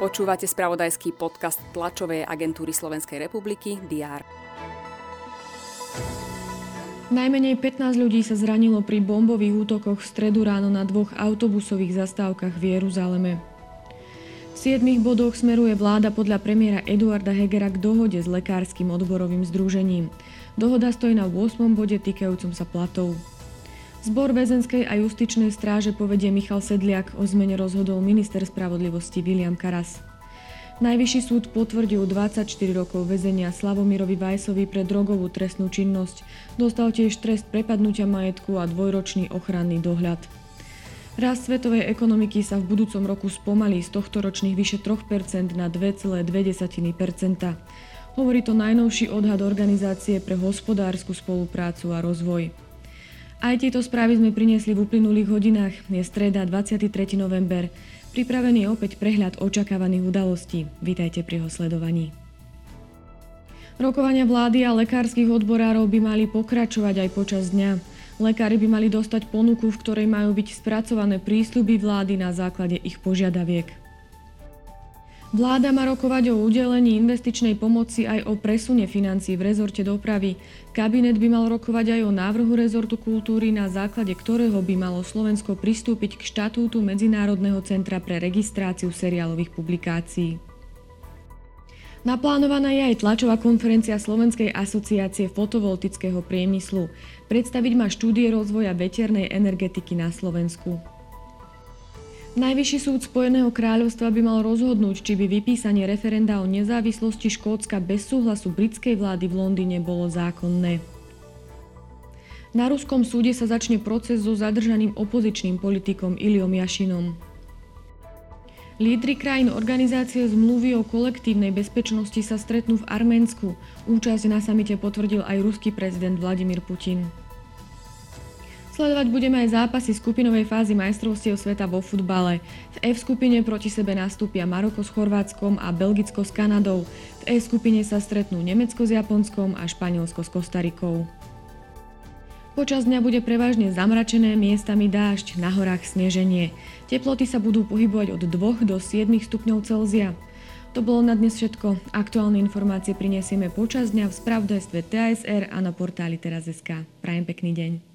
Počúvate spravodajský podcast tlačovej agentúry Slovenskej republiky DR. Najmenej 15 ľudí sa zranilo pri bombových útokoch v stredu ráno na dvoch autobusových zastávkach v Jeruzaleme. V siedmých bodoch smeruje vláda podľa premiéra Eduarda Hegera k dohode s lekárskym odborovým združením. Dohoda stojí na 8. bode týkajúcom sa platov. Zbor väzenskej a justičnej stráže povedie Michal Sedliak, o zmene rozhodol minister spravodlivosti William Karas. Najvyšší súd potvrdil 24 rokov väzenia Slavomirovi Vajsovi pre drogovú trestnú činnosť. Dostal tiež trest prepadnutia majetku a dvojročný ochranný dohľad. Rast svetovej ekonomiky sa v budúcom roku spomalí z tohto ročných vyše 3% na 2,2%. Hovorí to najnovší odhad Organizácie pre hospodárskú spoluprácu a rozvoj. Aj tieto správy sme priniesli v uplynulých hodinách. Je streda 23. november. Pripravený opäť prehľad očakávaných udalostí. Vítajte pri ho sledovaní. Rokovania vlády a lekárskych odborárov by mali pokračovať aj počas dňa. Lekári by mali dostať ponuku, v ktorej majú byť spracované prísľuby vlády na základe ich požiadaviek. Vláda má rokovať o udelení investičnej pomoci aj o presune financií v rezorte dopravy. Kabinet by mal rokovať aj o návrhu rezortu kultúry, na základe ktorého by malo Slovensko pristúpiť k štatútu Medzinárodného centra pre registráciu seriálových publikácií. Naplánovaná je aj tlačová konferencia Slovenskej asociácie fotovoltického priemyslu. Predstaviť má štúdie rozvoja veternej energetiky na Slovensku. Najvyšší súd Spojeného kráľovstva by mal rozhodnúť, či by vypísanie referenda o nezávislosti Škótska bez súhlasu britskej vlády v Londýne bolo zákonné. Na ruskom súde sa začne proces so zadržaným opozičným politikom Iliom Jašinom. Lídry krajín organizácie zmluvy o kolektívnej bezpečnosti sa stretnú v Arménsku. Účasť na samite potvrdil aj ruský prezident Vladimír Putin. Sledovať budeme aj zápasy skupinovej fázy majstrovstiev sveta vo futbale. V F skupine proti sebe nastúpia Maroko s Chorvátskom a Belgicko s Kanadou. V E skupine sa stretnú Nemecko s Japonskom a Španielsko s Kostarikou. Počas dňa bude prevažne zamračené, miestami dážď, na horách sneženie. Teploty sa budú pohybovať od 2 do 7 stupňov Celzia. To bolo na dnes všetko. Aktuálne informácie prinesieme počas dňa v spravodajstve TASR a na portáli teraz.sk. Prajem pekný deň.